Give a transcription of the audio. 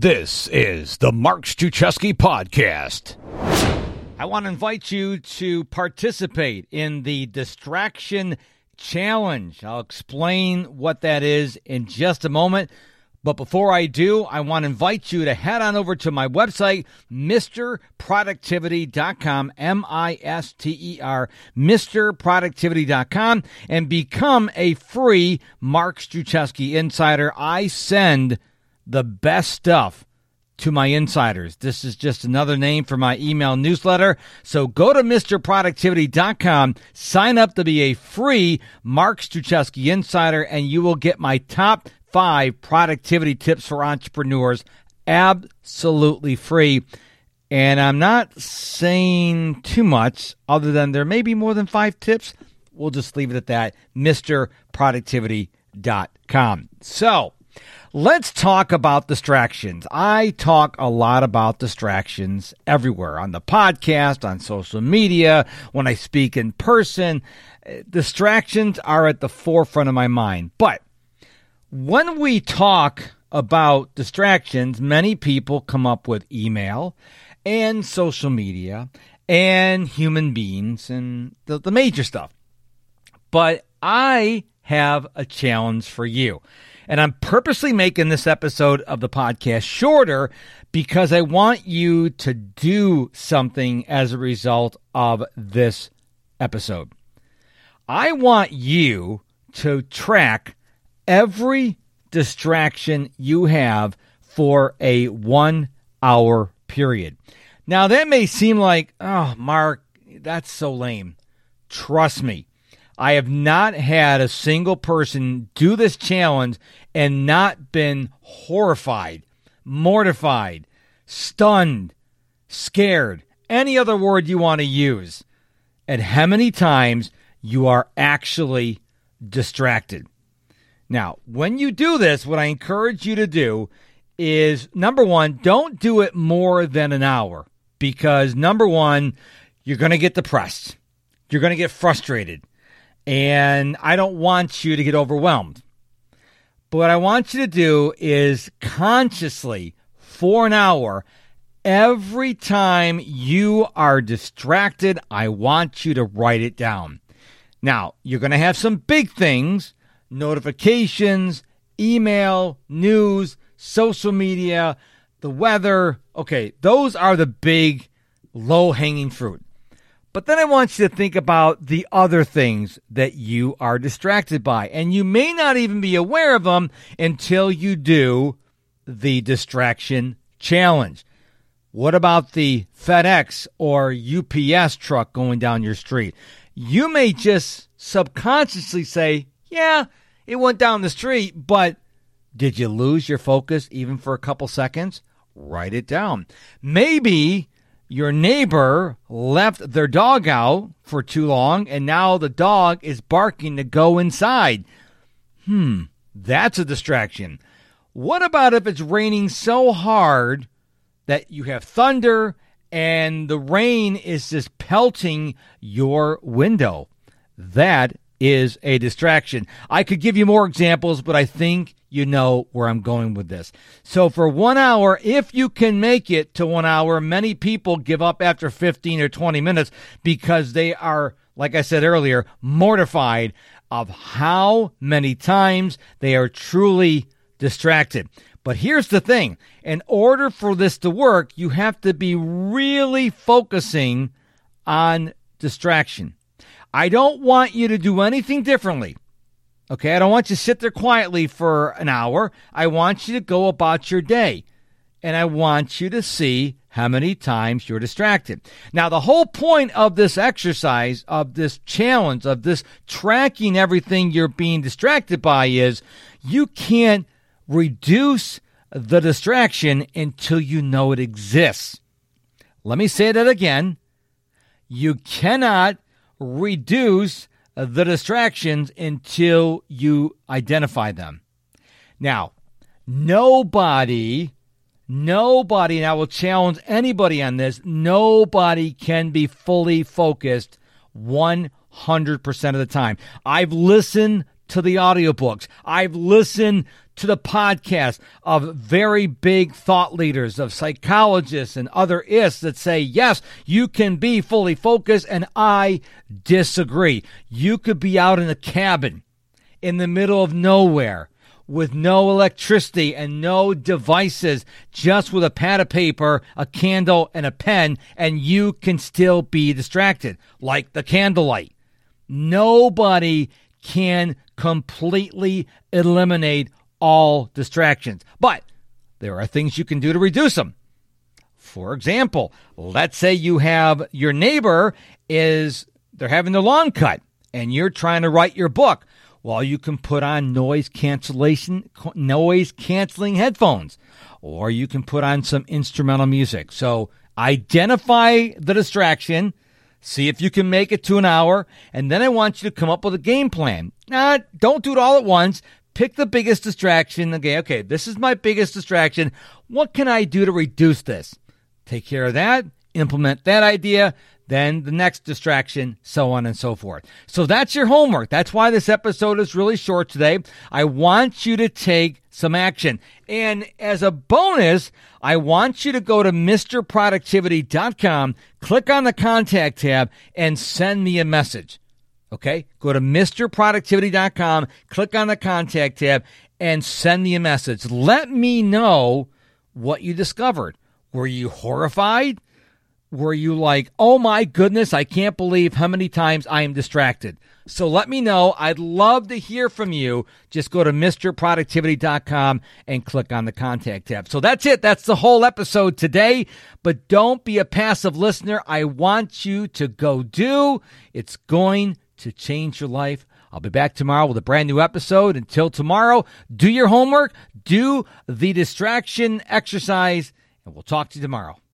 This is the Mark Struczewski Podcast. I want to invite you to participate in the Distraction Challenge. I'll explain what that is in just a moment. But before I do, I want to invite you to head on over to my website, MisterProductivity.com, M I S T E R, MisterProductivity.com, and become a free Mark Struczewski insider. I send the best stuff to my insiders. This is just another name for my email newsletter. So go to MisterProductivity.com, sign up to be a free Mark Struczewski insider, and you will get my top five productivity tips for entrepreneurs absolutely free. And I'm not saying too much other than there may be more than five tips. We'll just leave it at that. MisterProductivity.com. So, Let's talk about distractions. I talk a lot about distractions everywhere on the podcast, on social media, when I speak in person. Uh, distractions are at the forefront of my mind. But when we talk about distractions, many people come up with email and social media and human beings and the, the major stuff. But I have a challenge for you. And I'm purposely making this episode of the podcast shorter because I want you to do something as a result of this episode. I want you to track every distraction you have for a one hour period. Now, that may seem like, oh, Mark, that's so lame. Trust me, I have not had a single person do this challenge and not been horrified, mortified, stunned, scared, any other word you want to use, at how many times you are actually distracted. Now, when you do this, what I encourage you to do is number one, don't do it more than an hour because number one, you're going to get depressed. You're going to get frustrated. And I don't want you to get overwhelmed. But what I want you to do is consciously, for an hour, every time you are distracted, I want you to write it down. Now, you're going to have some big things notifications, email, news, social media, the weather. Okay, those are the big low hanging fruit. But then I want you to think about the other things that you are distracted by. And you may not even be aware of them until you do the distraction challenge. What about the FedEx or UPS truck going down your street? You may just subconsciously say, Yeah, it went down the street, but did you lose your focus even for a couple seconds? Write it down. Maybe your neighbor left their dog out for too long and now the dog is barking to go inside. Hmm, that's a distraction. What about if it's raining so hard that you have thunder and the rain is just pelting your window? That is a distraction. I could give you more examples, but I think you know where I'm going with this. So for one hour, if you can make it to one hour, many people give up after 15 or 20 minutes because they are, like I said earlier, mortified of how many times they are truly distracted. But here's the thing in order for this to work, you have to be really focusing on distraction. I don't want you to do anything differently. Okay, I don't want you to sit there quietly for an hour. I want you to go about your day. And I want you to see how many times you're distracted. Now, the whole point of this exercise, of this challenge, of this tracking everything you're being distracted by is you can't reduce the distraction until you know it exists. Let me say that again. You cannot reduce the distractions until you identify them. Now, nobody, nobody, and I will challenge anybody on this, nobody can be fully focused 100% of the time. I've listened to the audiobooks. I've listened to the podcast of very big thought leaders, of psychologists and other ists that say, yes, you can be fully focused. And I disagree. You could be out in a cabin in the middle of nowhere with no electricity and no devices, just with a pad of paper, a candle, and a pen, and you can still be distracted, like the candlelight. Nobody can completely eliminate all distractions, but there are things you can do to reduce them. For example, let's say you have your neighbor is they're having their lawn cut and you're trying to write your book. Well, you can put on noise cancellation, noise canceling headphones, or you can put on some instrumental music. So identify the distraction, see if you can make it to an hour, and then I want you to come up with a game plan. Now, don't do it all at once. Pick the biggest distraction. Okay, okay, this is my biggest distraction. What can I do to reduce this? Take care of that, implement that idea, then the next distraction, so on and so forth. So that's your homework. That's why this episode is really short today. I want you to take some action. And as a bonus, I want you to go to MisterProductivity.com, click on the contact tab, and send me a message. Okay? Go to MisterProductivity.com, click on the contact tab, and send me a message. Let me know what you discovered. Were you horrified? Were you like, oh my goodness, I can't believe how many times I am distracted? So let me know. I'd love to hear from you. Just go to MisterProductivity.com and click on the contact tab. So that's it. That's the whole episode today. But don't be a passive listener. I want you to go do. It's going to change your life. I'll be back tomorrow with a brand new episode. Until tomorrow, do your homework, do the distraction exercise, and we'll talk to you tomorrow.